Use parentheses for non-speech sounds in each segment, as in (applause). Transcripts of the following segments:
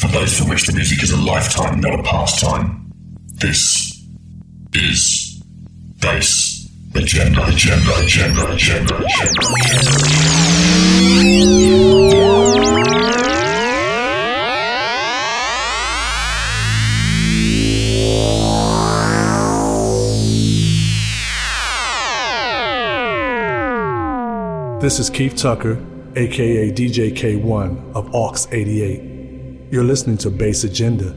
For those for which the music is a lifetime, not a pastime. This is Bass Agenda, Agenda, Agenda, Agenda, Agenda. This is Keith Tucker, aka DJ K1 of Aux 88. You're listening to Bass Agenda.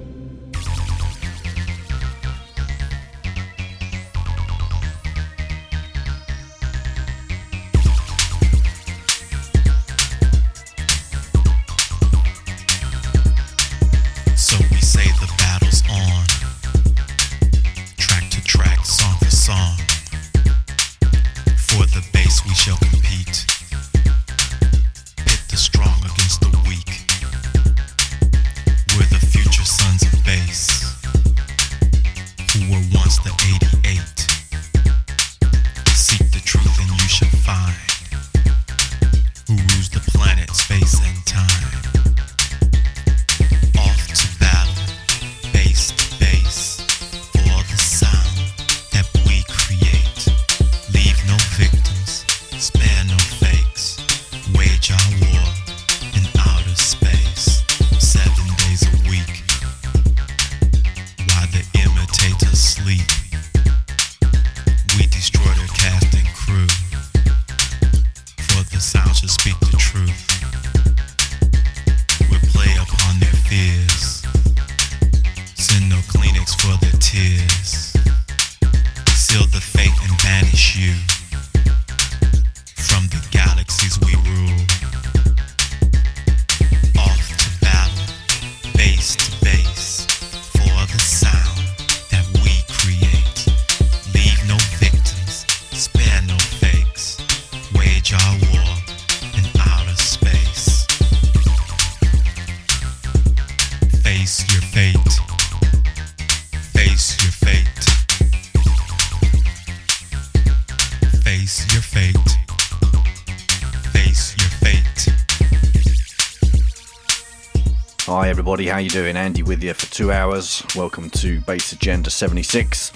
How you doing? Andy with you for two hours. Welcome to Bass Agenda 76.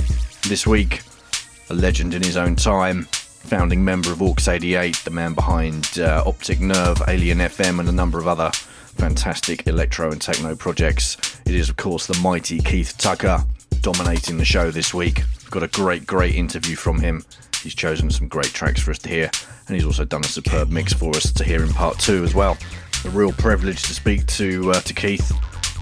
This week, a legend in his own time, founding member of Aux 88, the man behind uh, Optic Nerve, Alien FM, and a number of other fantastic electro and techno projects. It is, of course, the mighty Keith Tucker dominating the show this week. We've got a great, great interview from him. He's chosen some great tracks for us to hear, and he's also done a superb mix for us to hear in part two as well. A real privilege to speak to uh, to Keith.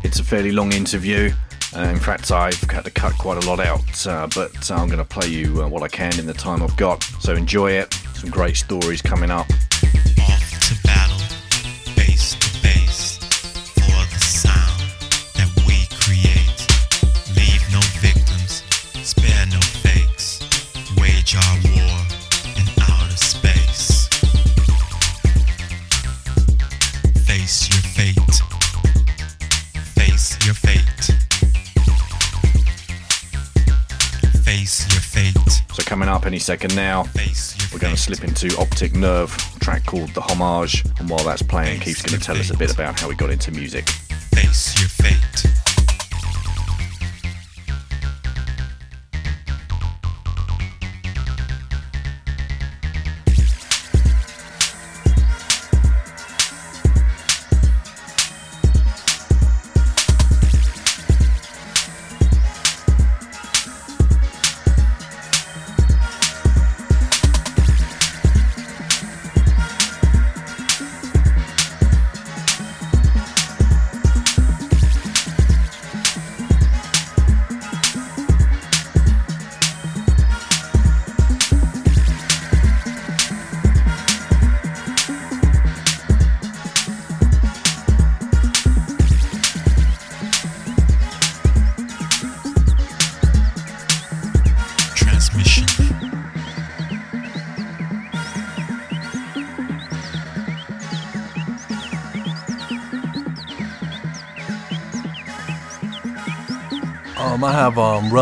It's a fairly long interview. Uh, in fact, I've had to cut quite a lot out, uh, but I'm going to play you uh, what I can in the time I've got. So enjoy it. Some great stories coming up. Second now, we're going to slip into Optic Nerve, track called The Homage. And while that's playing, Keith's going to tell us a bit about how he got into music.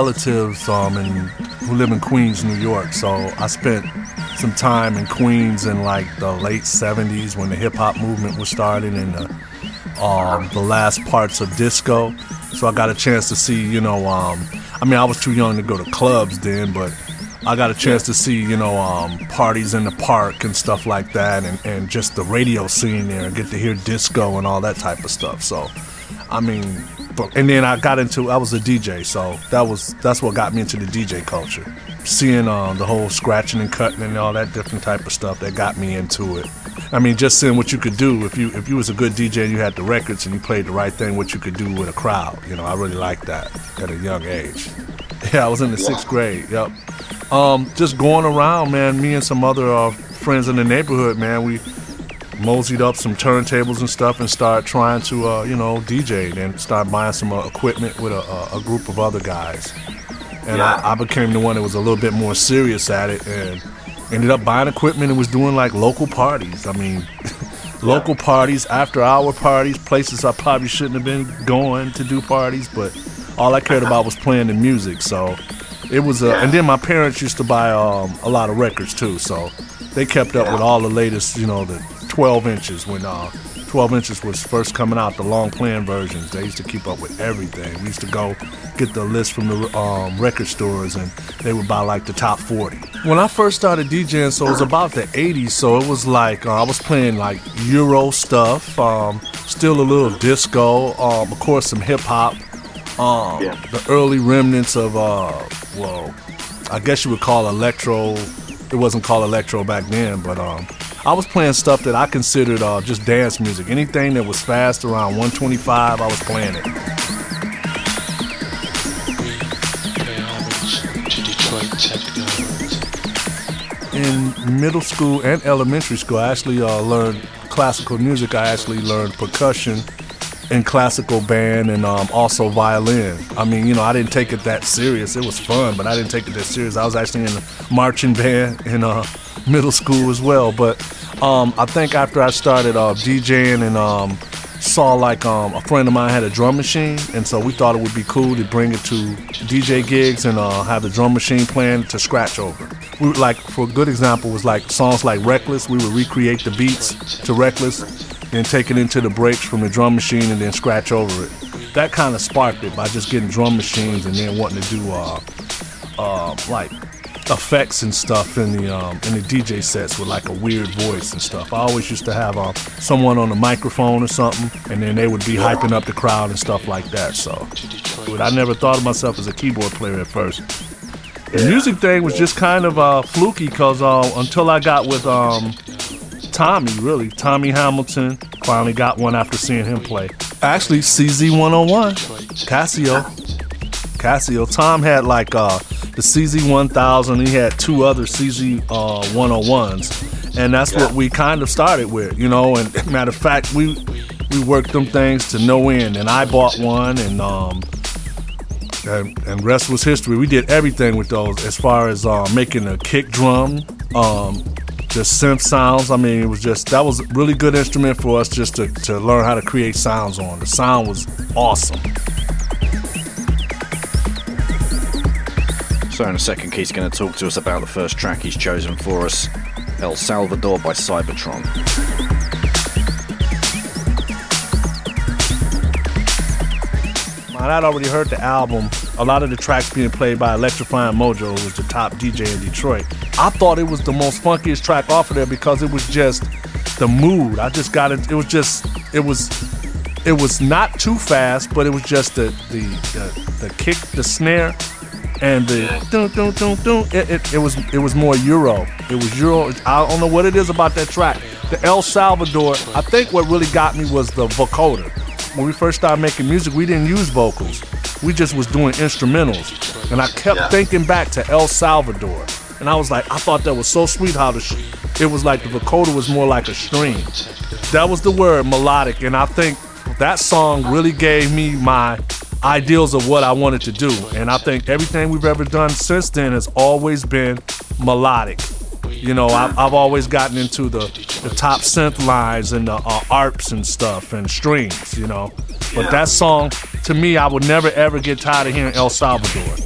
Relatives um, in, who live in Queens, New York. So I spent some time in Queens in like the late 70s when the hip hop movement was starting and the, um, the last parts of disco. So I got a chance to see, you know, um, I mean, I was too young to go to clubs then, but I got a chance to see, you know, um, parties in the park and stuff like that, and, and just the radio scene there, and get to hear disco and all that type of stuff. So, I mean, and then I got into, I was a DJ, so that was that's what got me into the DJ culture. Seeing uh, the whole scratching and cutting and all that different type of stuff that got me into it. I mean, just seeing what you could do if you if you was a good DJ and you had the records and you played the right thing, what you could do with a crowd. You know, I really liked that at a young age. (laughs) Yeah, I was in the sixth grade. Yep. Um, just going around, man. Me and some other uh, friends in the neighborhood, man. We moseyed up some turntables and stuff and started trying to, uh, you know, DJ and start buying some uh, equipment with a, a, group of other guys. And yeah. I, I, became the one that was a little bit more serious at it and ended up buying equipment and was doing like local parties. I mean, (laughs) local yeah. parties, after hour parties, places I probably shouldn't have been going to do parties, but all I cared about was playing the music. So it was, uh, and then my parents used to buy um, a lot of records too. So they kept up with all the latest, you know, the 12 inches when uh, 12 inches was first coming out, the long playing versions. They used to keep up with everything. We used to go get the list from the um, record stores and they would buy like the top 40. When I first started DJing, so it was about the 80s, so it was like uh, I was playing like Euro stuff, um, still a little disco, um, of course, some hip hop um, yeah. the early remnants of uh, well, I guess you would call electro. It wasn't called electro back then, but um, I was playing stuff that I considered uh, just dance music. Anything that was fast around 125, I was playing it. In middle school and elementary school, I actually uh, learned classical music. I actually learned percussion in classical band and um, also violin. I mean, you know, I didn't take it that serious. It was fun, but I didn't take it that serious. I was actually in a marching band in uh, middle school as well. But um, I think after I started uh, DJing and um, saw like um, a friend of mine had a drum machine, and so we thought it would be cool to bring it to DJ gigs and uh, have the drum machine playing to scratch over. We like for a good example was like songs like Reckless. We would recreate the beats to Reckless then take it into the breaks from the drum machine and then scratch over it. That kind of sparked it by just getting drum machines and then wanting to do uh, uh, like effects and stuff in the um, in the DJ sets with like a weird voice and stuff. I always used to have uh, someone on the microphone or something, and then they would be hyping up the crowd and stuff like that. So, but I never thought of myself as a keyboard player at first. The music thing was just kind of uh, fluky because uh, until I got with um, Tommy, really. Tommy Hamilton. Finally got one after seeing him play. Actually, CZ 101. Casio. Casio. Tom had like uh, the CZ 1000. He had two other CZ uh, 101s. And that's yeah. what we kind of started with, you know. And (laughs) matter of fact, we we worked them things to no end. And I bought one, and um, and, and rest was history. We did everything with those as far as uh, making a kick drum, um, just synth sounds. I mean, it was just that was a really good instrument for us just to, to learn how to create sounds on. The sound was awesome. So in a second, Keith's going to talk to us about the first track he's chosen for us, El Salvador by Cybotron. I'd already heard the album. A lot of the tracks being played by Electrifying Mojo, who was the top DJ in Detroit. I thought it was the most funkiest track off of there because it was just the mood. I just got it. It was just it was it was not too fast, but it was just the the the, the kick, the snare, and the dun, dun, dun, dun. It, it, it was it was more Euro. It was Euro. I don't know what it is about that track. The El Salvador. I think what really got me was the vocoder. When we first started making music, we didn't use vocals. We just was doing instrumentals, and I kept yeah. thinking back to El Salvador. And I was like, I thought that was so sweet how the sh- it was like the vocoder was more like a string. That was the word melodic, and I think that song really gave me my ideals of what I wanted to do. And I think everything we've ever done since then has always been melodic. You know, I, have always gotten into the, the top synth lines and the uh, arps and stuff and strings, you know. But that song, to me, I would never ever get tired of hearing El Salvador.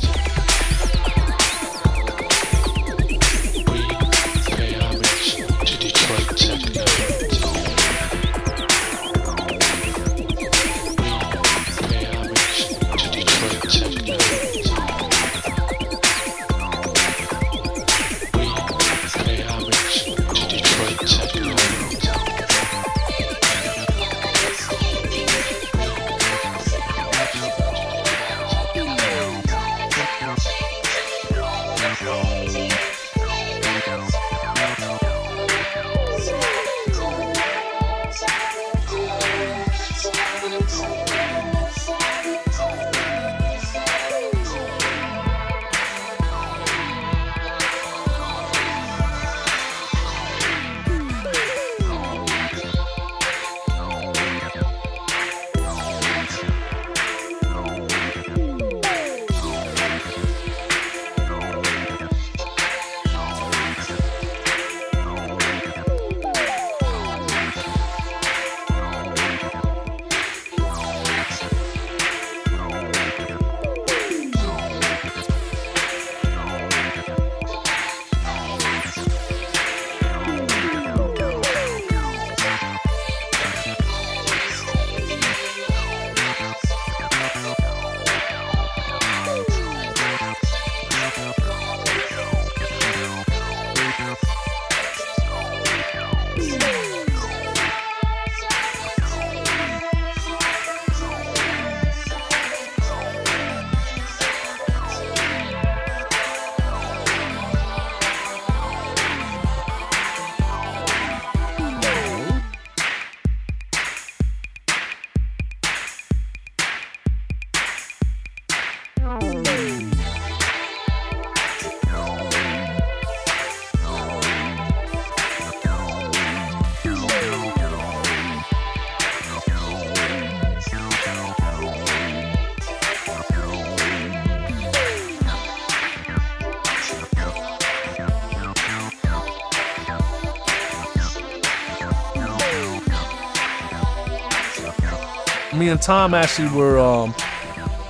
And Tom actually were, um,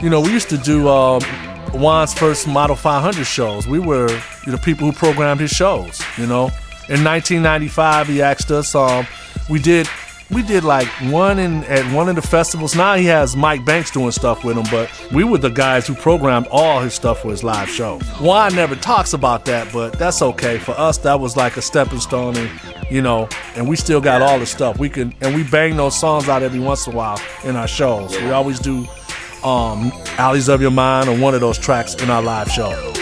you know, we used to do um, Juan's first Model 500 shows. We were know people who programmed his shows. You know, in 1995, he asked us. Um, we did we did like one in at one of the festivals. Now he has Mike Banks doing stuff with him, but we were the guys who programmed all his stuff for his live show. Juan never talks about that, but that's okay. For us, that was like a stepping stone and you know, and we still got all the stuff. We can and we bang those songs out every once in a while in our shows. We always do um Alleys of Your Mind or one of those tracks in our live show.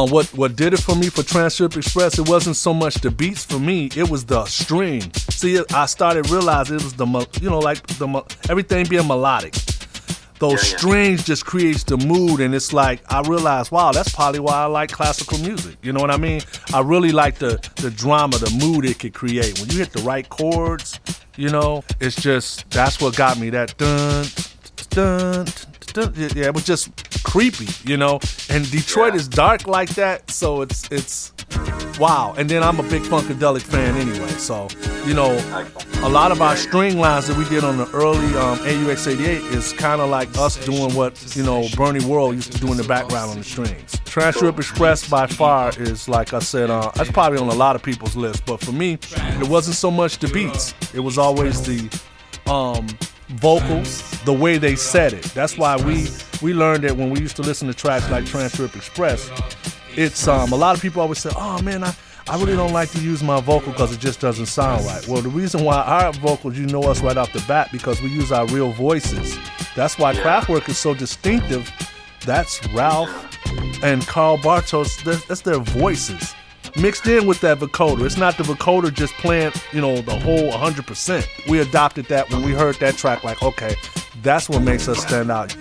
Uh, what what did it for me for Trans Europe Express? It wasn't so much the beats for me; it was the string. See, I started realizing it was the you know like the everything being melodic. Those yeah, yeah. strings just creates the mood, and it's like I realized, wow, that's probably why I like classical music. You know what I mean? I really like the the drama, the mood it could create when you hit the right chords. You know, it's just that's what got me that dun dun yeah, it was just creepy, you know. And Detroit yeah. is dark like that, so it's it's wow. And then I'm a big Funkadelic fan anyway, so you know, a lot of our string lines that we did on the early um, AUX 88 is kind of like us doing what you know Bernie Worrell used to do in the background on the strings. Trans Europe Express by far is like I said, uh, that's probably on a lot of people's list, but for me, it wasn't so much the beats; it was always the um, vocals, the way they said it. That's why we we learned it when we used to listen to tracks like Trans Europe Express. It's um a lot of people always say, "Oh man, I." I really don't like to use my vocal because it just doesn't sound right. Well, the reason why our vocals, you know us right off the bat because we use our real voices. That's why Kraftwerk is so distinctive. That's Ralf and Karl Bartos. That's their voices mixed in with that vocoder. It's not the vocoder just playing, you know, the whole 100%. We adopted that when we heard that track, like, okay, that's what makes us stand out.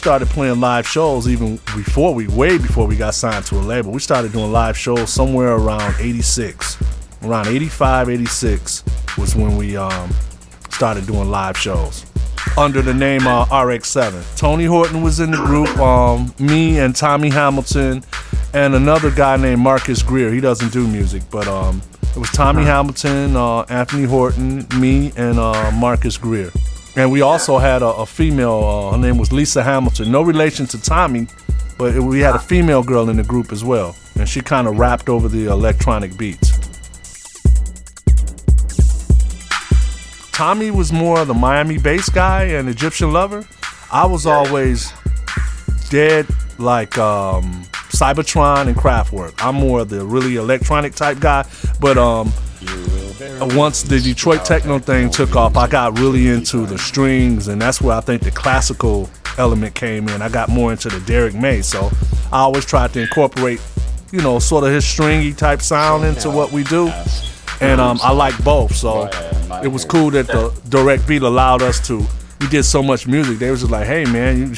Started playing live shows even before we way before we got signed to a label. We started doing live shows somewhere around 86. Around 85, 86 was when we um, started doing live shows under the name uh, RX7. Tony Horton was in the group, um, me and Tommy Hamilton, and another guy named Marcus Greer. He doesn't do music, but um, it was Tommy Hamilton, uh, Anthony Horton, me, and uh, Marcus Greer. And we also had a, a female, uh, her name was Lisa Hamilton. No relation to Tommy, but it, we had a female girl in the group as well. And she kind of rapped over the electronic beats. Tommy was more of the Miami bass guy and Egyptian lover. I was always dead like um, Cybotron and Kraftwerk. I'm more of the really electronic type guy, but um, once the Detroit techno thing took off, I got really into the strings, and that's where I think the classical element came in. I got more into the Derrick May, so I always tried to incorporate, you know, sort of his stringy type sound into what we do, and um, I like both. So it was cool that the direct beat allowed us to. We did so much music. They was just like, "Hey, man, you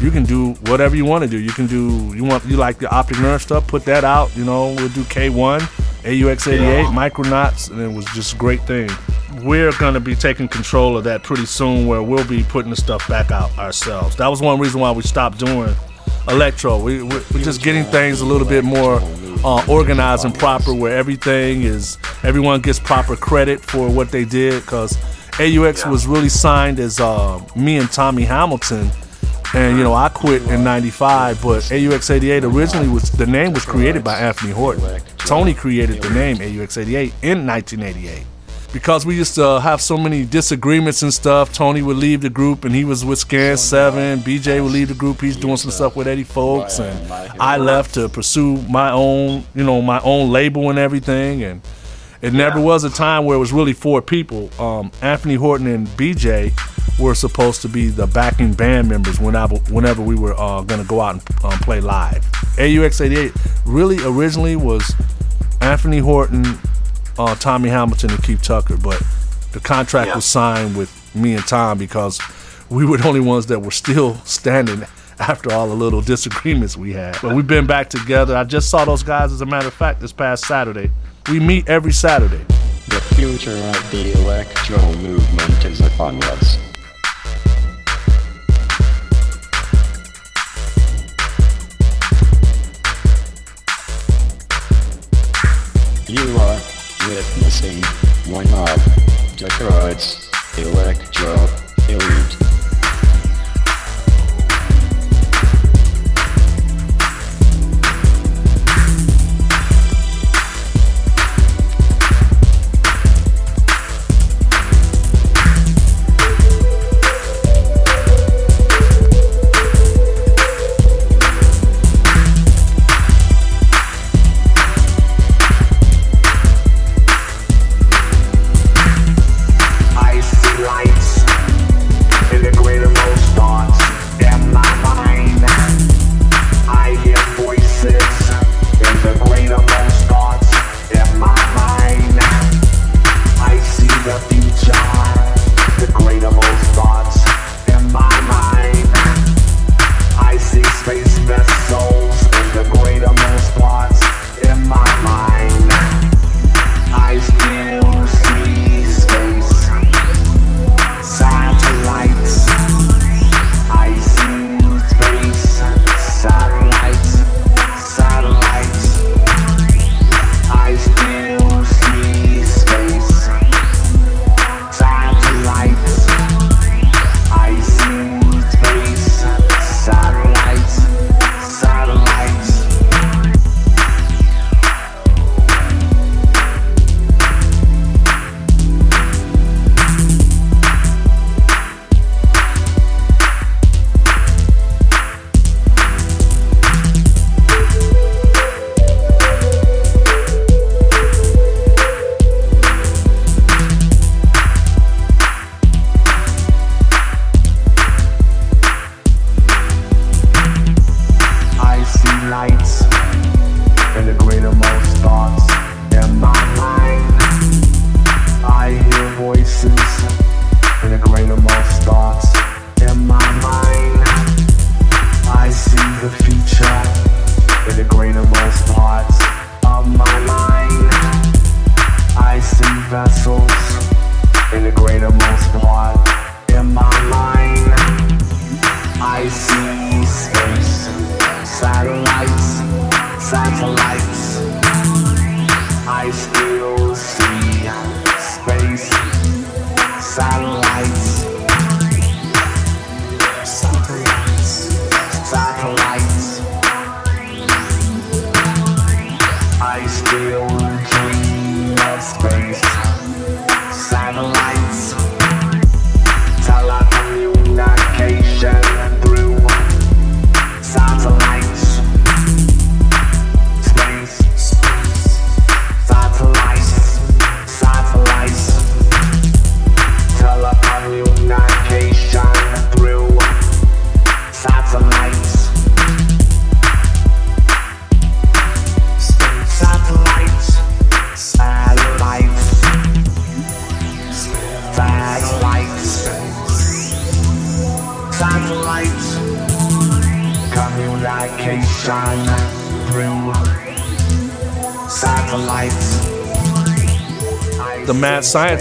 you can do whatever you want to do. You can do you want you like the optic nerve stuff. Put that out. You know, we'll do K1, AUX88, Micronauts, and it was just a great thing. We're gonna be taking control of that pretty soon, where we'll be putting the stuff back out ourselves. That was one reason why we stopped doing electro. We, we, we're just getting things a little bit more uh, organized and proper, where everything is everyone gets proper credit for what they did. Because AUX was really signed as uh, me and Tommy Hamilton, and you know I quit in '95. But AUX88 originally was the name was created by Anthony Horton. Tony created the name AUX88 in 1988 because we used to have so many disagreements and stuff. Tony would leave the group and he was with Scan Seven. BJ would leave the group. He's doing some stuff with Eddie Fowlkes, and I left to pursue my own, you know, my own label and everything. And it never was a time where it was really four people. Um, Anthony Horton and BJ were supposed to be the backing band members whenever whenever we were uh, going to go out and um, play live. AUX88 really originally was Anthony Horton, uh, Tommy Hamilton, and Keith Tucker, but the contract was signed with me and Tom because we were the only ones that were still (laughs) standing after all the little disagreements we had. But we've been back together. I just saw those guys, as a matter of fact, this past Saturday. We meet every Saturday. The future of the electro movement is upon us. You are witnessing one of Detroit's electro elite.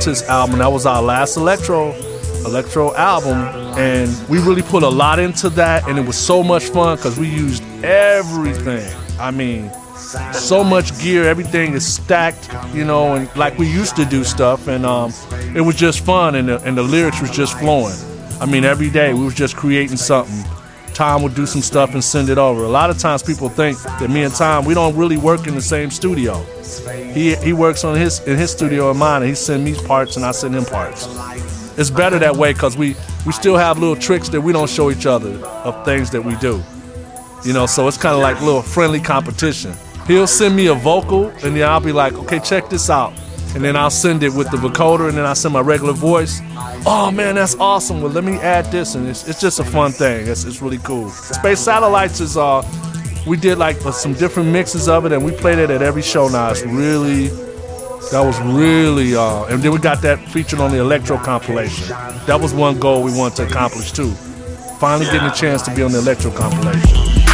Mad album. That was our last electro electro album, and we really put a lot into that, and it was so much fun because we used everything. I mean, so much gear, everything is stacked, you know, and like we used to do stuff, and um, it was just fun, and the, and the lyrics was just flowing. I mean, every day we was just creating something. Tom would do some stuff and send it over. A lot of times people think that me and Tom we don't really work in the same studio. He he works on his in his studio and mine, and he send me parts and I send him parts. It's better that way because we we still have little tricks that we don't show each other of things that we do. You know, so it's kind of like little friendly competition. He'll send me a vocal, and then I'll be like, okay, check this out. And then I'll send it with the vocoder, and then I'll send my regular voice. Oh man, that's awesome. Well, let me add this, and it's, it's just a fun thing. It's, it's really cool. Space Satellites is, uh, we did like uh, some different mixes of it, and we played it at every show now. It's really, that was really, uh, and then we got that featured on the Electro compilation. That was one goal we wanted to accomplish too. Finally getting a chance to be on the Electro compilation.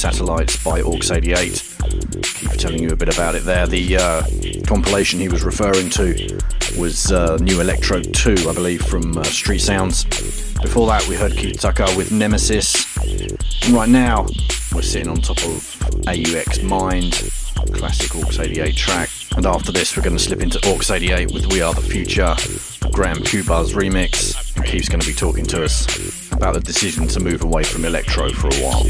Satellites by Aux 88. Keep telling you a bit about it there. The uh, compilation he was referring to was uh, New Electro 2, I believe, from uh, Street Sounds. Before that, we heard Keith Tucker with Nemesis. And right now, we're sitting on top of AUX Mind, classic Aux 88 track. And after this, we're going to slip into Aux 88 with We Are the Future, Grand Pubahs remix. And Keith's going to be talking to us about the decision to move away from electro for a while.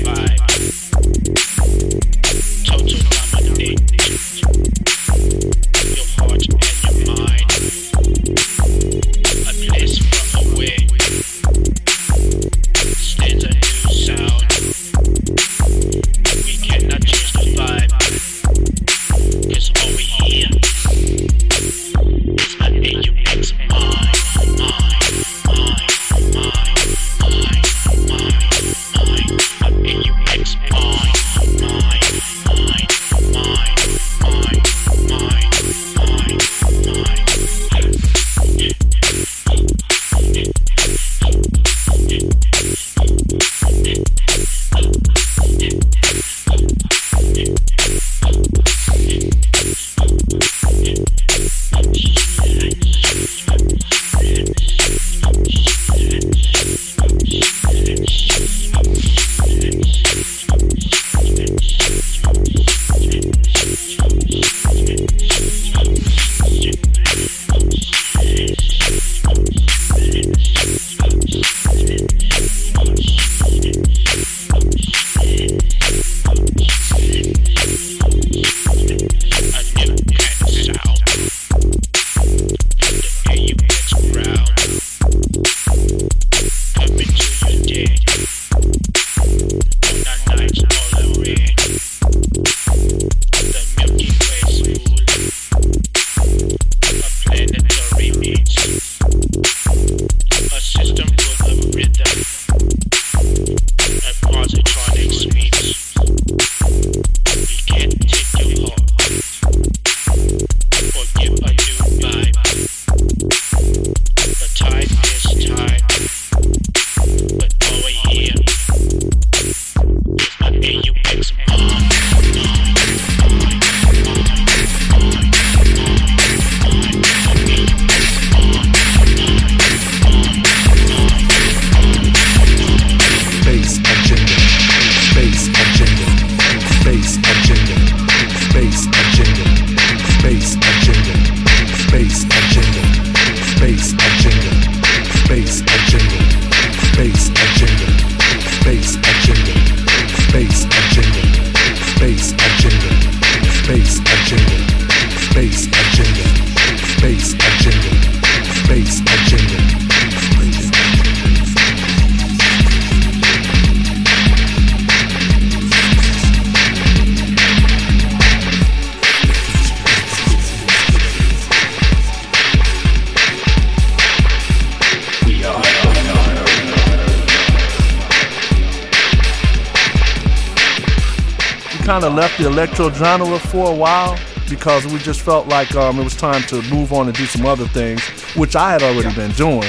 The genre for a while because we just felt like um, it was time to move on and do some other things, which I had already been doing.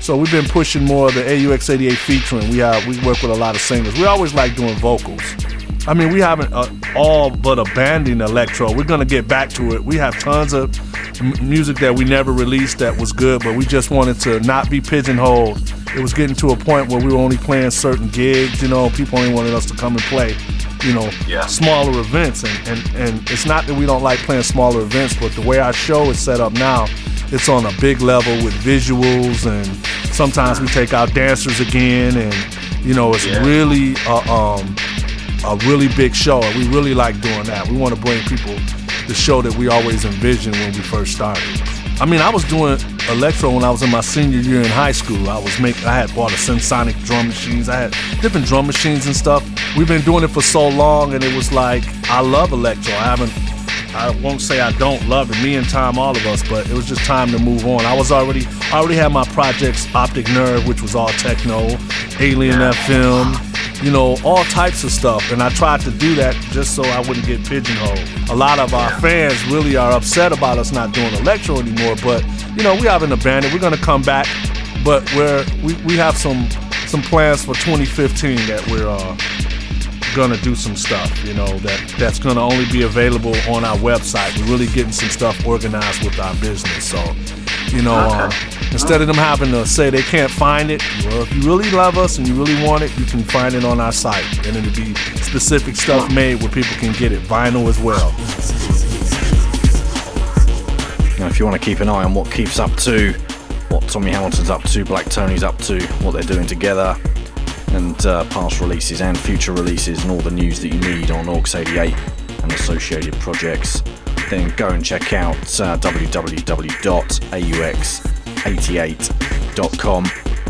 So we've been pushing more of the AUX88 featuring. We have we work with a lot of singers. We always like doing vocals. I mean, we haven't uh, all but abandoned electro. We're gonna get back to it. We have tons of m- music that we never released that was good, but we just wanted to not be pigeonholed. It was getting to a point where we were only playing certain gigs. You know, people only wanted us to come and play. You know, Yeah. smaller events, and, and and it's not that we don't like playing smaller events, but the way our show is set up now, it's on a big level with visuals, and sometimes we take out dancers again, and you know, it's Yeah. really uh, um a really big show, and we really like doing that. We want to bring people the show that we always envisioned when we first started. I mean, I was doing electro when I was in my senior year in high school. I was making, I had bought a Sensonic drum machines. I had different drum machines and stuff. We've been doing it for so long, and it was like I love electro. I haven't. I won't say I don't love it. Me and Tom, all of us, but it was just time to move on. I was already, I already had my projects, Optic Nerve, which was all techno, Alien FM, you know, all types of stuff. And I tried to do that just so I wouldn't get pigeonholed. A lot of our fans really are upset about us not doing electro anymore, but you know, we haven't abandoned. We're gonna come back, but we're we, we have some some plans for 2015 that we're uh, gonna do some stuff. You know that that's gonna only be available on our website. We're really getting some stuff organized with our business. So, you know, uh, instead of them having to say they can't find it, well, if you really love us and you really want it, you can find it on our site, and it'll be specific stuff made where people can get it vinyl as well. Now, if you want to keep an eye on what Keith's up to, what Tommy Hamilton's up to, Black Tony's up to, what they're doing together, and uh, past releases and future releases, and all the news that you need on Aux 88 and associated projects, then go and check out uh, www.aux88.com.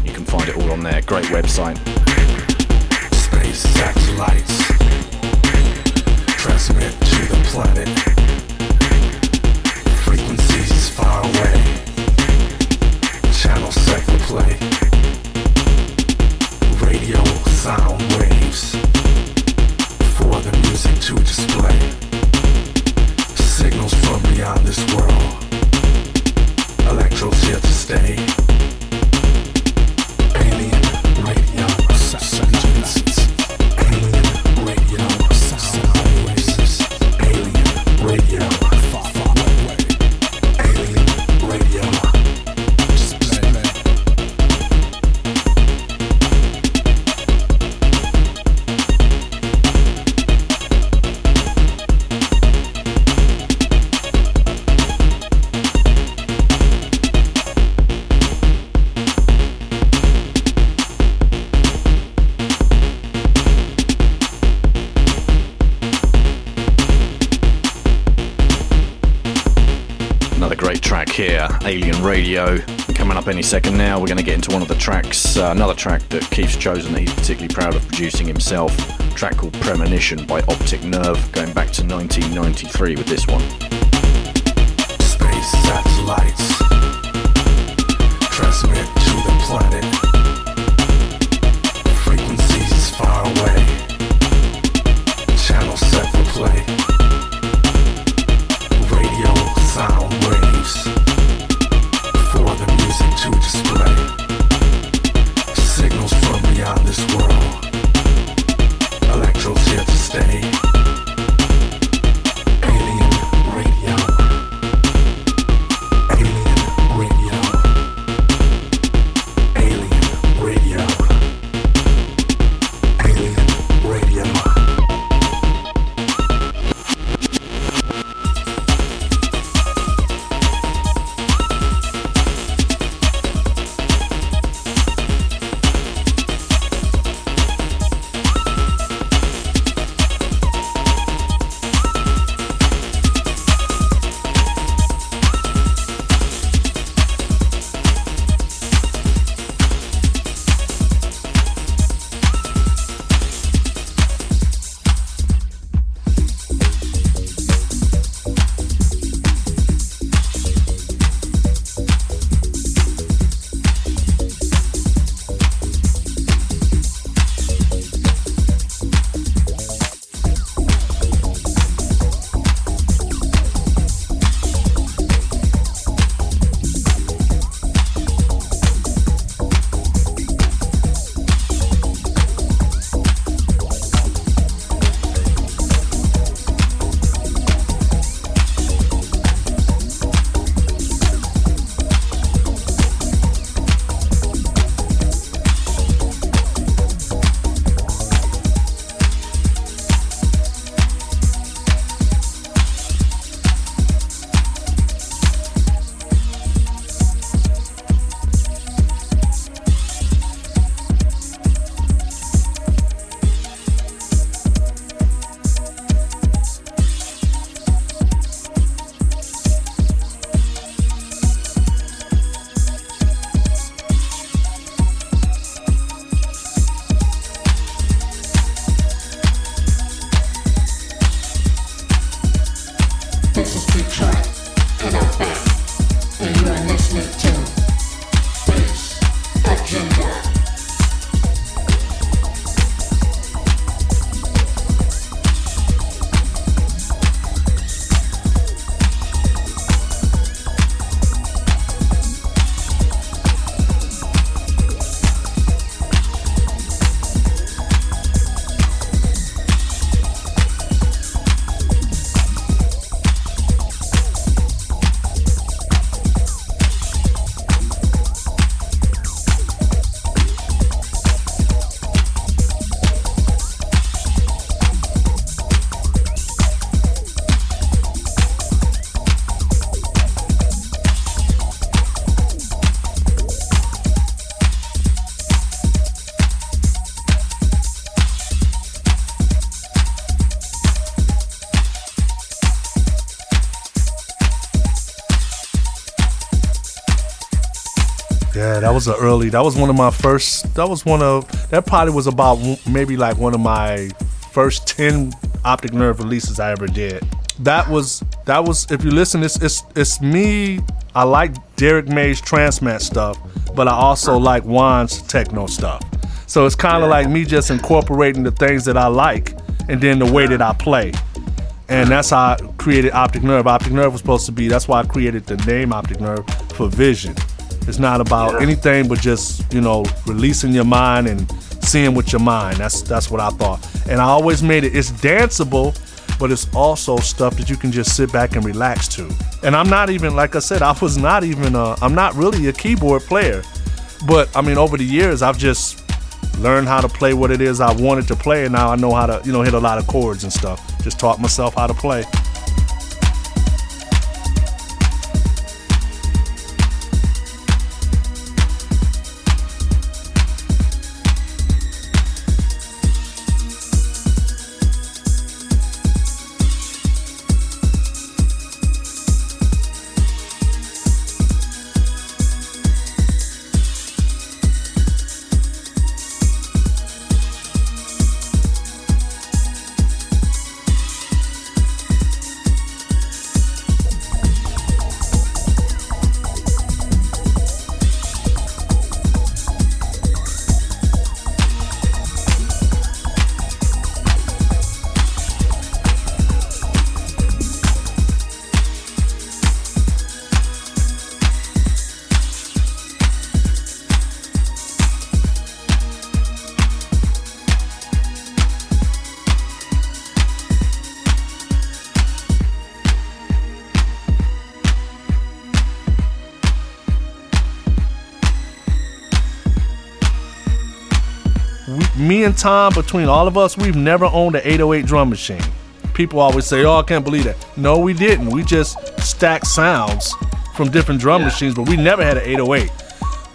You can find it all on there. Great website. Space satellites transmit to the planet. Frequencies far away. Channel set for play. Radio sound waves for the music to display. Signals from beyond this world. Electro's here to stay. Alien Radio. Coming up any second now, we're going to get into one of the tracks, uh, another track that Keith's chosen that he's particularly proud of producing himself. Track called Premonition by Optic Nerve, going back to 1993 with this one. Was a early. That was one of my first. That was one of. That probably was about maybe like one of my first ten optic nerve releases I ever did. That was that was. If you listen, it's it's it's me. I like Derrick May's Transmat stuff, but I also like Juan's techno stuff. So it's kind of like me just incorporating the things that I like, and then the way that I play. And that's how I created Optic Nerve. Optic Nerve was supposed to be. That's why I created the name Optic Nerve for Vision. It's not about anything but just you know releasing your mind and seeing with your mind. That's that's what I thought. And I always made it. It's danceable, but it's also stuff that you can just sit back and relax to. And I'm not even like I said. (laughs) I was not even. A, I'm not really a keyboard player, but I mean over the years I've just learned how to play what it is I wanted to play, and now I know how to you know hit a lot of chords and stuff. Just taught myself how to play. We, me and Tom, between all of us, we've never owned an 808 drum machine. People always say, "Oh, I can't believe that." No, we didn't. We just stacked sounds from different drum machines, but we never had an 808.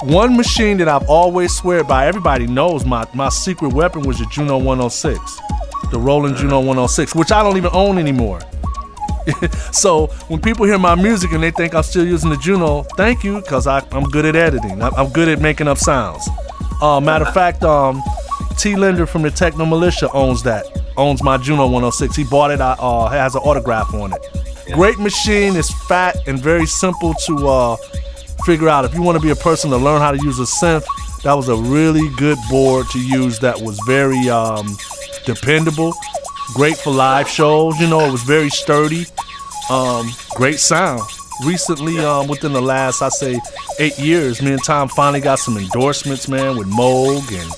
One machine that I've always swear by, everybody knows my, my secret weapon was the Juno 106, the Roland Juno 106, which I don't even own anymore. (laughs) so when people hear my music and they think I'm still using the Juno, thank you, because I'm good at editing. I'm, I'm good at making up sounds. Uh, matter of fact, um, T. Linder from the Techno Militia owns that. Owns my Juno 106. He bought it. Uh, has an autograph on it. Great machine. It's fat and very simple to uh, figure out. If you want to be a person to learn how to use a synth, that was a really good board to use. That was very um, dependable. Great for live shows. You know, it was very sturdy. Um, great sound. Recently, um, within the last, I say, eight years, me and Tom finally got some endorsements, man, with Moog and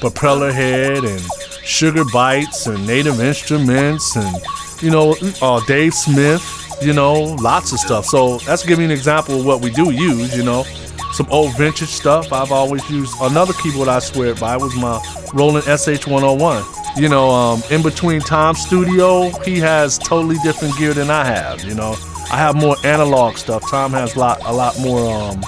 Propellerhead and Sugar Bytes and Native Instruments and, you know, uh, Dave Smith, you know, lots of stuff. So that's giving an example of what we do use, you know. Some old vintage stuff. I've always used another keyboard I swear by was my Roland SH101. You know, um, in between Tom's studio, he has totally different gear than I have, you know. I have more analog stuff. Tom has a lot, a lot more um,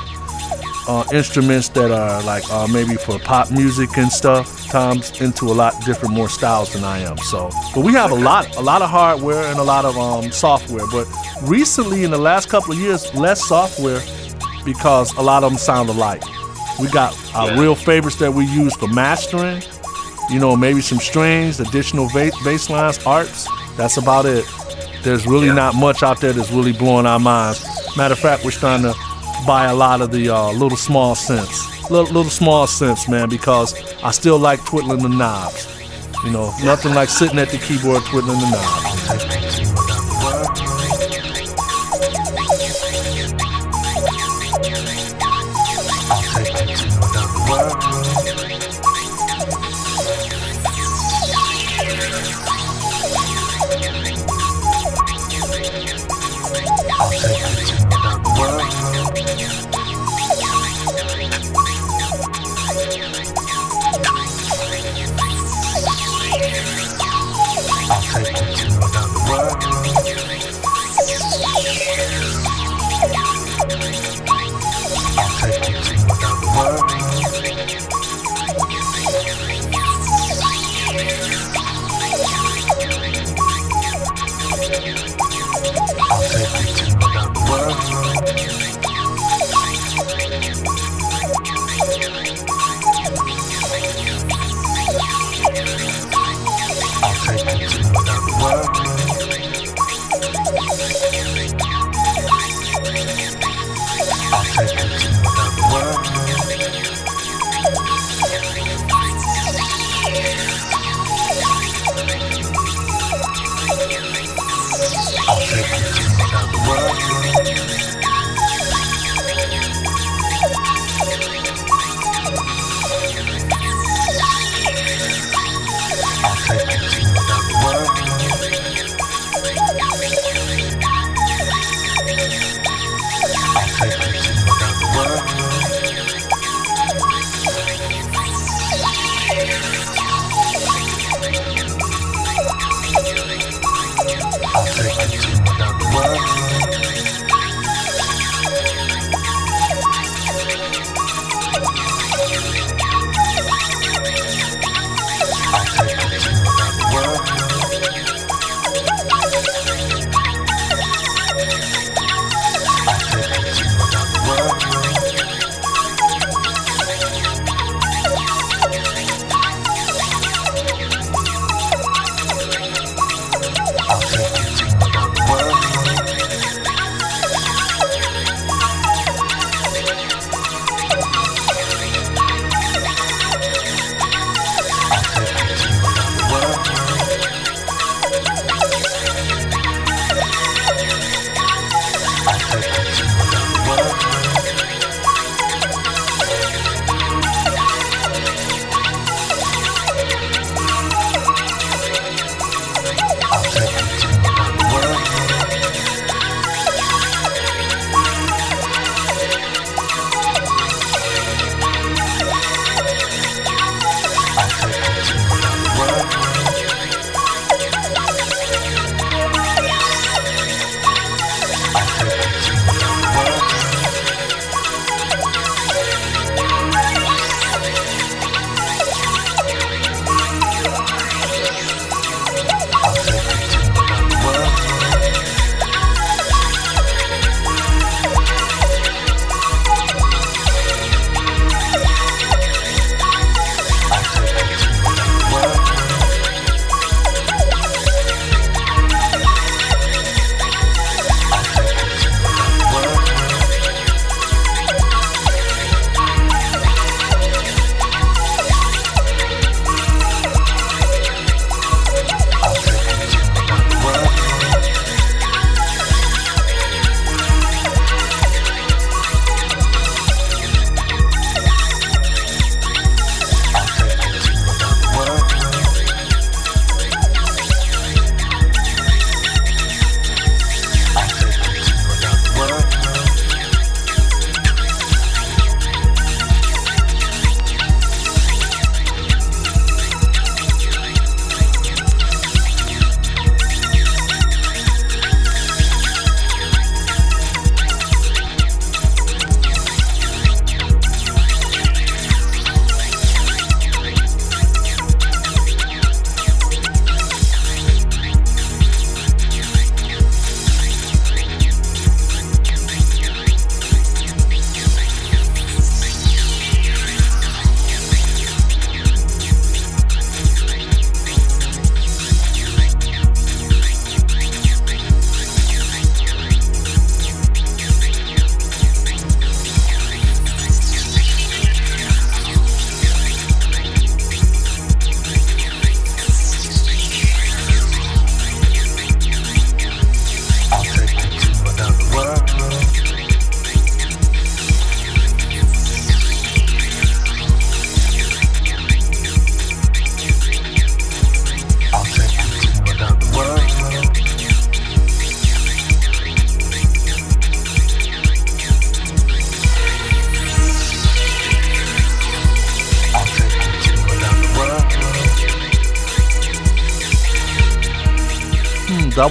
uh, instruments that are like uh, maybe for pop music and stuff. Tom's into a lot different, more styles than I am. So, but we have a lot, a lot of hardware and a lot of um, software. But recently, in the last couple of years, less software because a lot of them sound alike. We got our real favorites that we use for mastering. You know, maybe some strings, additional va- bass lines, arps. That's about it. There's really not much out there that's really blowing our minds. Matter of fact, we're starting to buy a lot of the uh, little small synths, little, little small synths, man, because I still like twiddling the knobs. You know, nothing like sitting at the keyboard twiddling the knobs.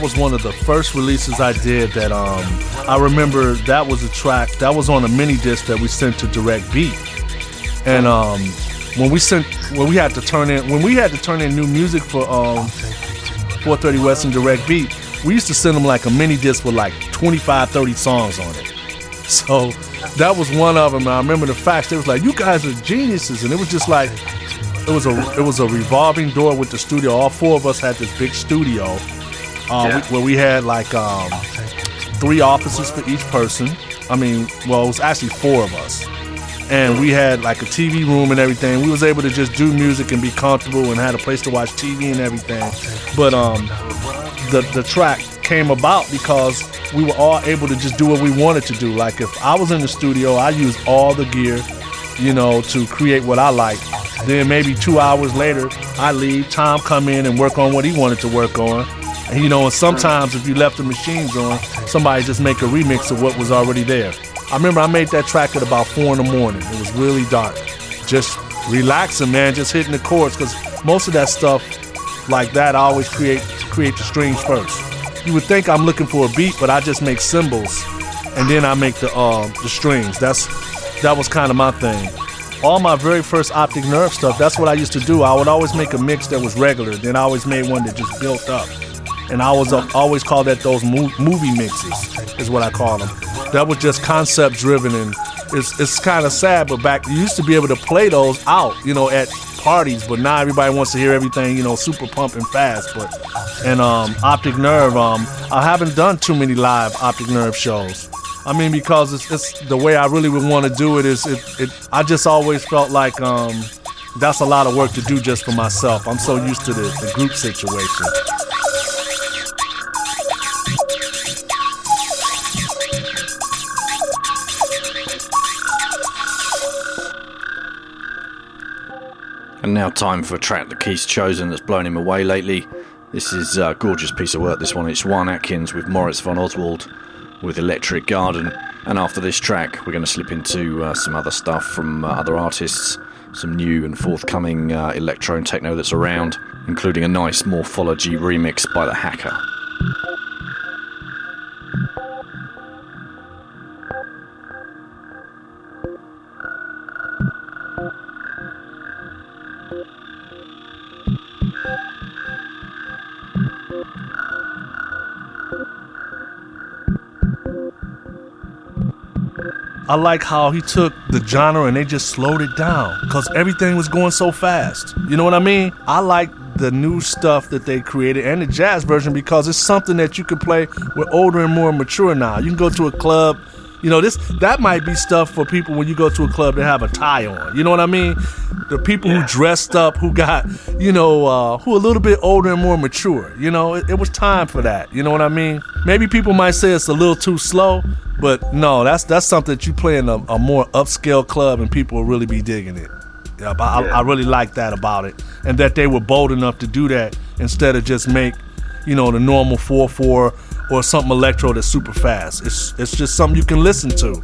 Was one of the first releases I did. That um, I remember that was a track that was on a mini disc that we sent to Direct Beat, and um, when we sent when we had to turn in when we had to turn in new music for um, 430 West and Direct Beat, we used to send them like a mini disc with like 25, 30 songs on it. (laughs) So that was one of them. And I remember the facts. They was like, "You guys are geniuses," and it was just like it was a it was a revolving door with the studio. All four of us had this big studio uh, Yeah. where we had like um, three offices for each person. I mean, well, it was actually four of us, and we had like a TV room and everything. We was able to just do music and be comfortable and had a place to watch TV and everything. But um, the the track came about because we were all able to just do what we wanted to do. Like if I was in the studio, I used all the gear, you know, to create what I like. Then maybe two hours later, I leave. Tom come in and work on what he wanted to work on. And you know, and sometimes if you left the machines on, somebody just make a remix of what was already there. I remember I made that track at about four in the morning. It was really dark. Just relaxing, man, just hitting the chords because most of that stuff like that I always create create the strings first. You would think I'm looking for a beat, but I just make cymbals and then I make the uh, the strings. That's that was kind of my thing. All my very first optic nerve stuff, that's what I used to do. I would always make a mix that was regular, then I always made one that just built up. And I was uh, always called that those mo- movie mixes, is what I call them. That was just concept driven, and it's it's kind of sad. But back you used to be able to play those out, you know, at parties. But now everybody wants to hear everything, you know, super pumping fast. But and um, Optic Nerve, um, I haven't done too many live Optic Nerve shows. I mean, because it's, it's the way I really would want to do it is it, it. I just always felt like um, that's a lot of work to do just for myself. I'm so used to the, the group situation. And now time for a track that Keith's chosen that's blown him away lately. This is a gorgeous piece of work, this one. It's Juan Atkins with Moritz von Oswald with Electric Garden. And after this track, we're going to slip into uh, some other stuff from uh, other artists, some new and forthcoming uh, electro and techno that's around, including a nice Morphology remix by The Hacker. I like how he took the genre and they just slowed it down because everything was going so fast. You know what I mean? I like the new stuff that they created and the jazz version because it's something that you can play with older and more mature now. You can go to a club. You know, this that might be stuff for people when you go to a club that have a tie on. You know what I mean? The people who dressed up, who got, you know, uh, who a little bit older and more mature. You know, it, it was time for that. You know what I mean? Maybe people might say it's a little too slow, but no, that's that's something that you play in a, a more upscale club and people will really be digging it. Yeah, but I, I really like that about it, and that they were bold enough to do that instead of just make, you know, the normal four four or something electro that's super fast. It's it's just something you can listen to.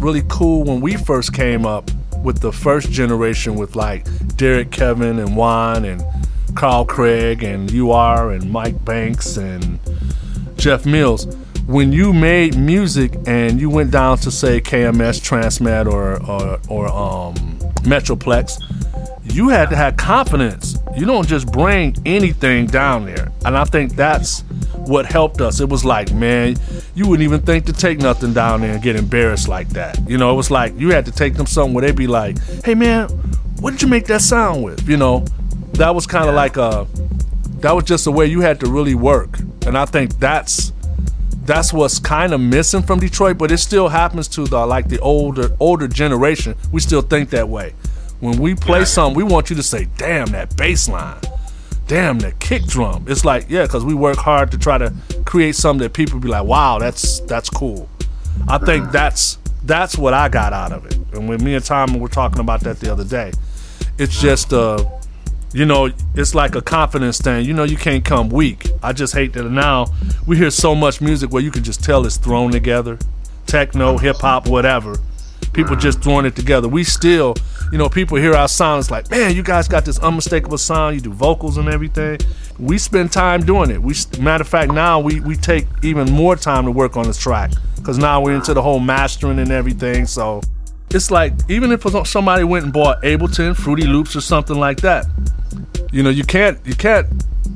Really cool when we first came up with the first generation with like Derrick Kevin and Juan and Carl Craig and UR and Mike Banks and Jeff Mills. When you made music and you went down to say KMS Transmat or or, or um, Metroplex, you had to have confidence. You don't just bring anything down there. And I think that's what helped us. It was like, man, you wouldn't even think to take nothing down there and get embarrassed like that. You know, it was like you had to take them something where they'd be like, hey man, what did you make that sound with? You know, that was kind of like a, that was just a way you had to really work. And I think that's that's what's kind of missing from Detroit, but it still happens to the like the older older generation. We still think that way. When we play something, we want you to say, "Damn that bass line." Damn that kick drum. It's like, yeah, because we work hard to try to create something that people be like, wow, that's that's cool. I think mm-hmm. that's that's what I got out of it. And when me and Tom were talking about that the other day, it's mm-hmm. just uh you know, it's like a confidence thing. You know, you can't come weak. I just hate that now we hear so much music where you can just tell it's thrown together. Techno, mm-hmm. hip hop, whatever. People just throwing it together. We still, you know, people hear our sound. It's like, man, you guys got this unmistakable sound. You do vocals and everything. We spend time doing it. We, matter of fact, now we we take even more time to work on this track because now we're into the whole mastering and everything. So it's like even if somebody went and bought Ableton, Fruity Loops, or something like that, you know, you can't you can't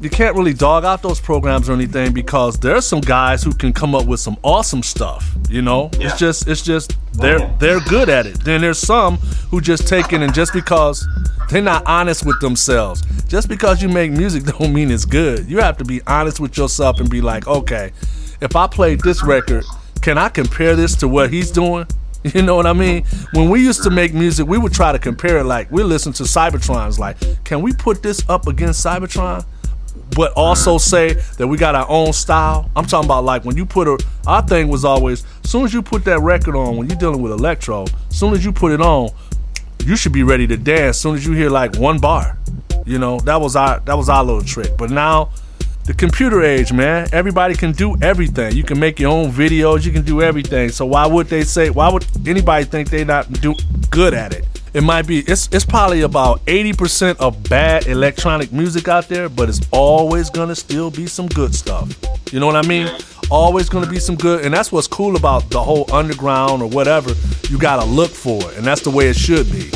you can't really dog out those programs or anything because there's some guys who can come up with some awesome stuff. You know, yeah. it's just it's just they're oh. they're good at it. Then there's some who just take it and just because they're not honest with themselves, just because you make music (laughs) don't mean it's good. You have to be honest with yourself and be like, okay, if I played this record, can I compare this to what he's doing? (laughs) You know what I mean? When we used to make music, we would try to compare it like we listen to Cybotron's. like, can we put this up against Cybertron? But also mm-hmm. say that we got our own style. I'm talking about like when you put a our thing was always as soon as you put that record on, when you're dealing with electro, as soon as you put it on, you should be ready to dance as soon as you hear like one bar. You know, that was our that was our little trick. But now the computer age, man. Everybody can do everything. You can make your own videos. You can do everything. So why would they say? Why would anybody think they not do good at it? It might be. It's it's probably about eighty percent of bad electronic music out there, but it's always gonna still be some good stuff. You know what I mean? Always gonna be some good, and that's what's cool about the whole underground or whatever. You gotta look for it, and that's the way it should be.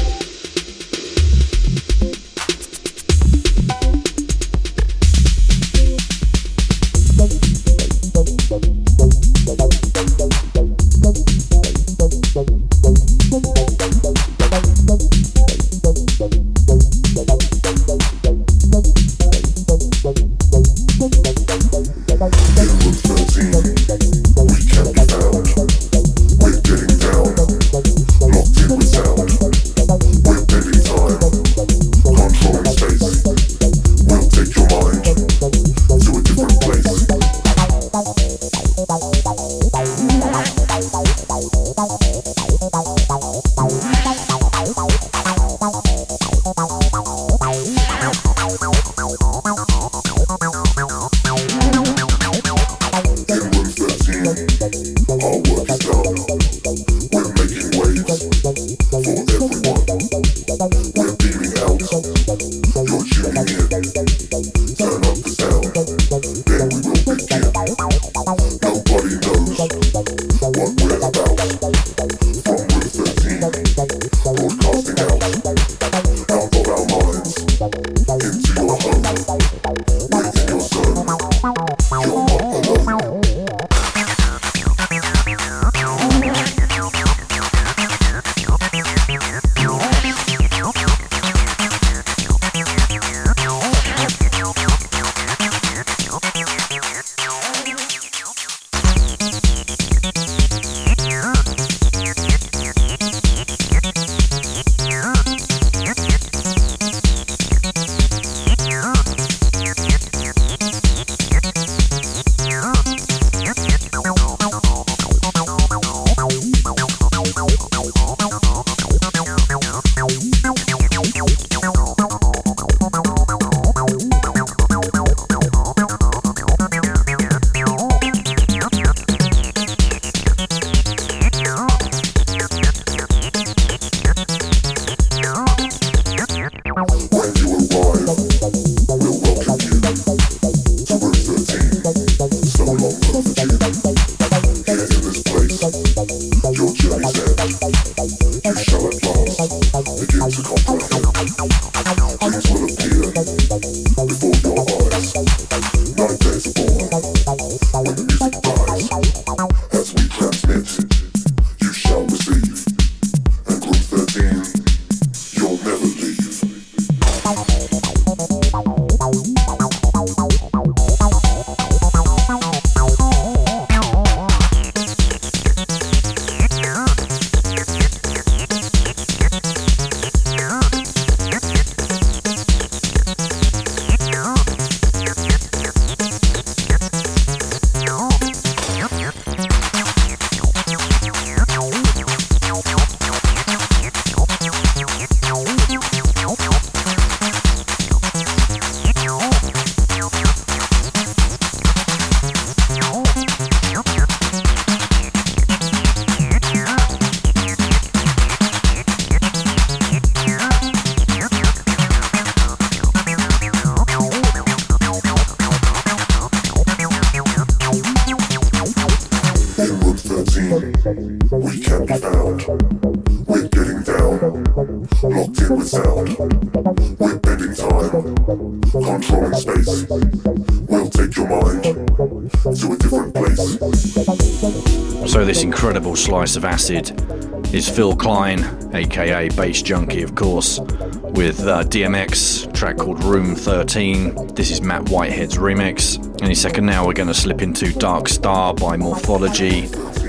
Slice of acid is Phil Klein, aka Bass Junkie, of course, with uh, DMX, track called Room 13. This is Matt Whitehead's remix. Any second now, we're going to slip into Darkstar by Morphology,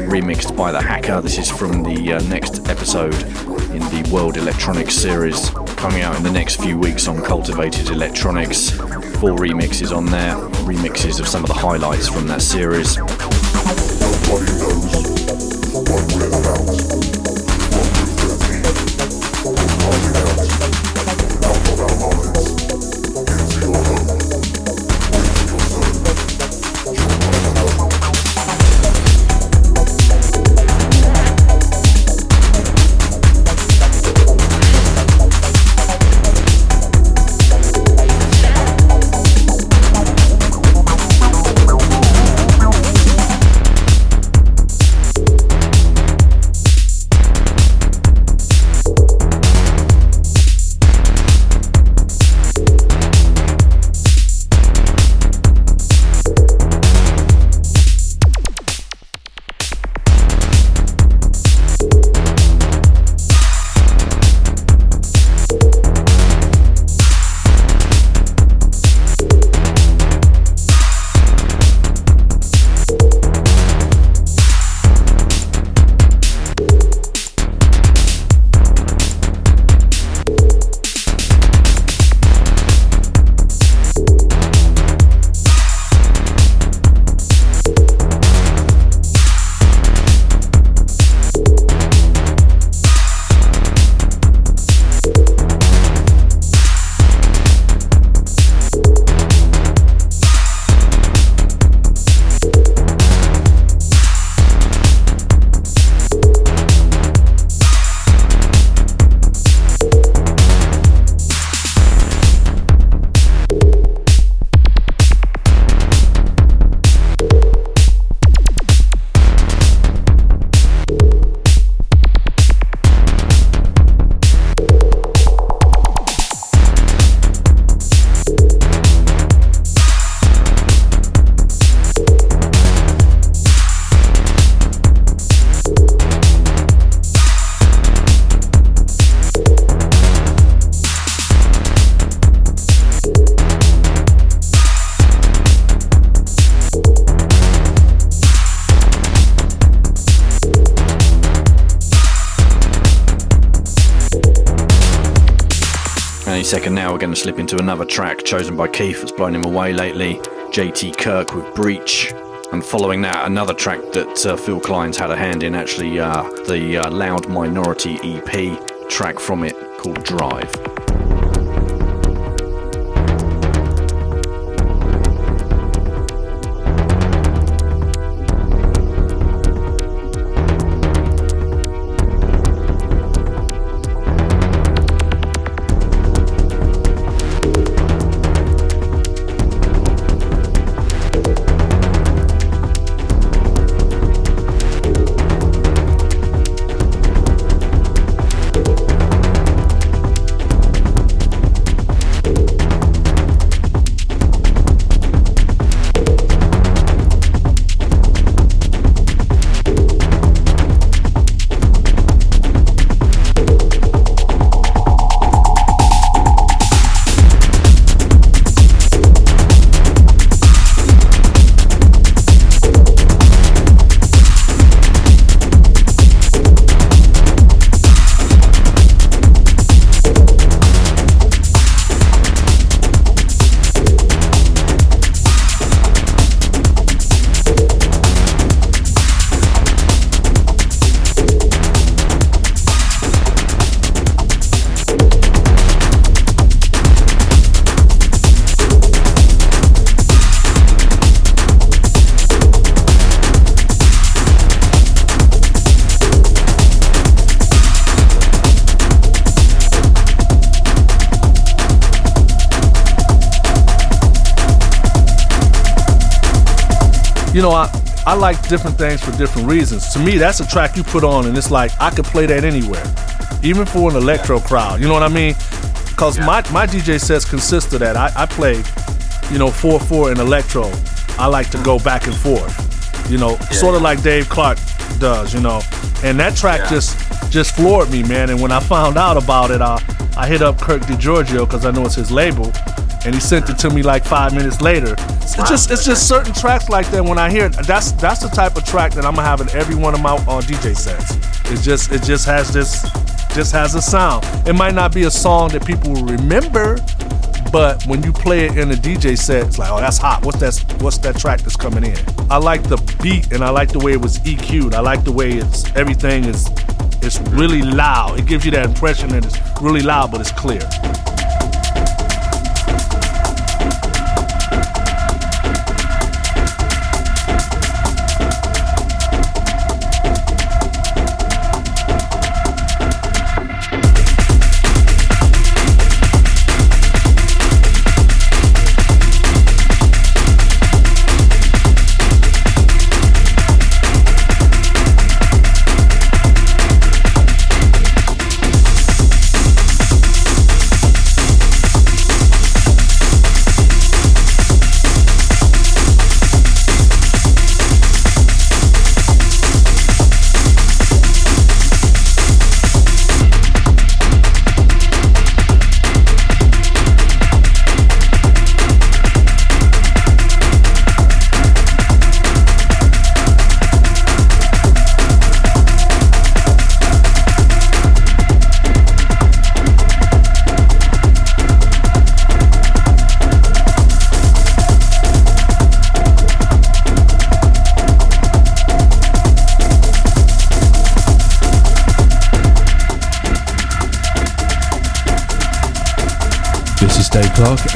remixed by The Hacker. This is from the uh, next episode in the World Electronics series, coming out in the next few weeks on Cultivated Electronics. Four remixes on there, remixes of some of the highlights from that series. Slip into another track chosen by Keith that's blown him away lately JT Kyrke with Breach. And following that, another track that uh, Phil Klein's had a hand in, actually, uh, the uh, Loud Minority EP track from it called Drive. Like different things for different reasons. To me, that's a track you put on, and it's like I could play that anywhere, even for an electro crowd. You know what I mean? Because my my DJ sets consist of that. I, I play, you know, four four and electro. I like to go mm. back and forth. You know, sort of like Dave Clarke does. You know, and that track just just floored me, man. And when I found out about it, I I hit up Kirk Degiorgio because I know it's his label, and he sent it to me like five minutes later. It's just it's just certain tracks like that. When I hear it, that's that's the type of track that I'm gonna have in every one of my uh, DJ sets. It just it just has this just has a sound. It might not be a song that people will remember, but when you play it in a DJ set, it's like, oh, that's hot. What's that? What's that track that's coming in? I like the beat and I like the way it was EQ'd. I like the way it's everything is it's really loud. It gives you that impression that it's really loud, but it's clear.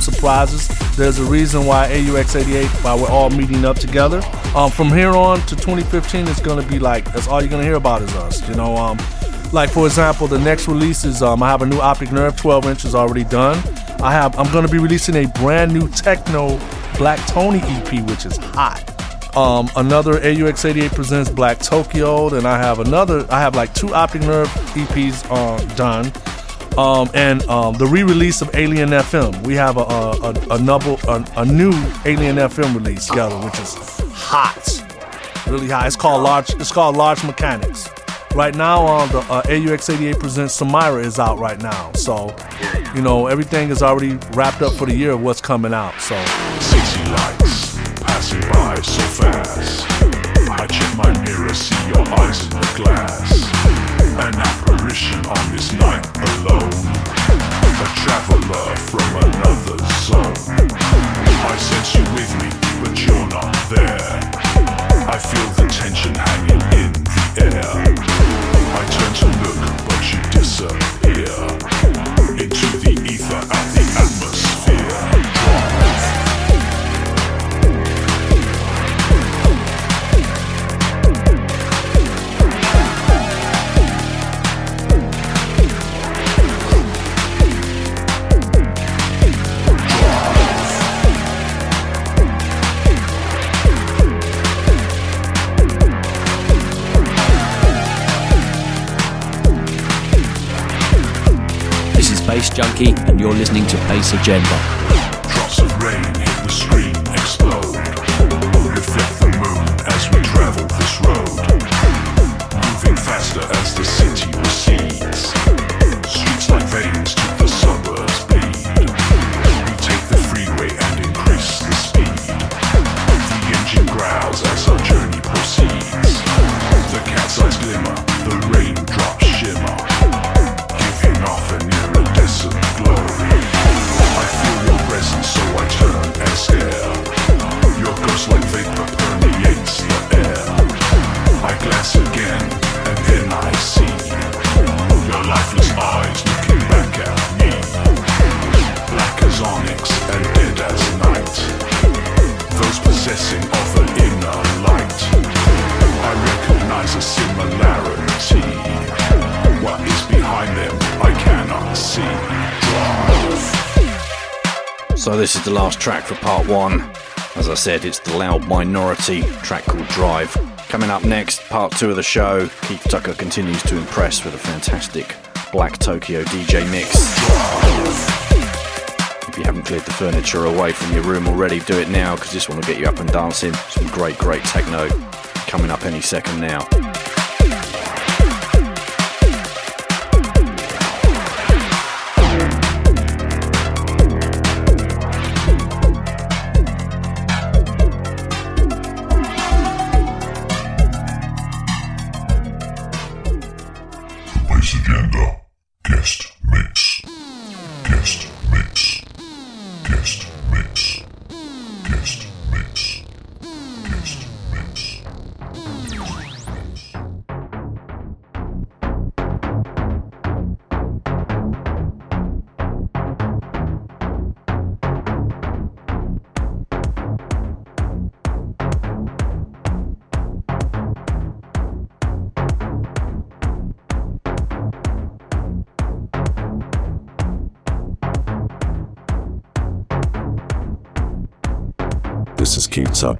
Some surprises. There's a reason why AUX88, why we're all meeting up together. Um, from here on to 2015, it's gonna be like that's all you're gonna hear about is us. You know, um, like for example, the next release is um, I have a new Optic Nerve 12 inches already done. I have I'm gonna be releasing a brand new techno Black Tokyo EP, which is hot. Um, another AUX88 presents Black Tokyo. Then I have another. I have like two Optic Nerve EPs uh, done. Um, and um, the re-release of Alien FM. We have a a, a, a, a, a new Alien FM release together, which is hot, really hot. It's called Large. It's called Large Mechanics. Right now, uh, the uh, AUX88 presents Samara is out right now. So, you know, everything is already wrapped up for the year of what's coming out. So, City lights passing by so fast. I check my mirror, see your eyes in the glass. An apparition on this night alone. A traveler from another zone. I sense you with me, but you're not there. I feel the tension hanging in the air. I turn to look, but you disappear Junkie, and you're listening to Bass Agenda. Drops of rain hit the explode. Reflect the moon as we travel this road. Moving faster as the city recedes. The last track for part one. As I said, it's the Loud Minority track called Drive. Coming up next, part two of the show, Keith Tucker continues to impress with a fantastic Black Tokyo DJ mix. If you haven't cleared the furniture away from your room already, do it now because this one will get you up and dancing. Some great, great techno coming up any second now.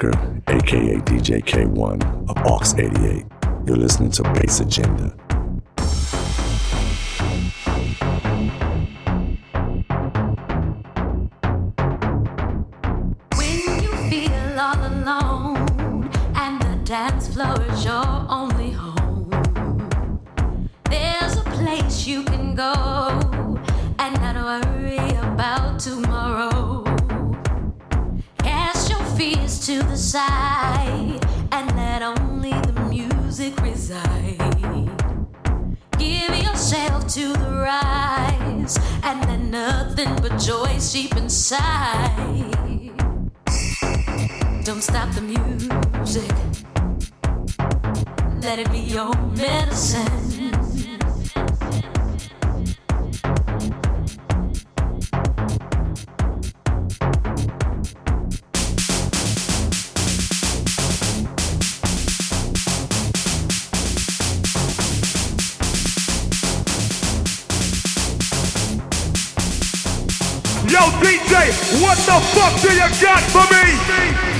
Aka DJ K1 of Aux 88. You're listening to Bass Agenda. Yo, DJ, what the fuck do you got for me?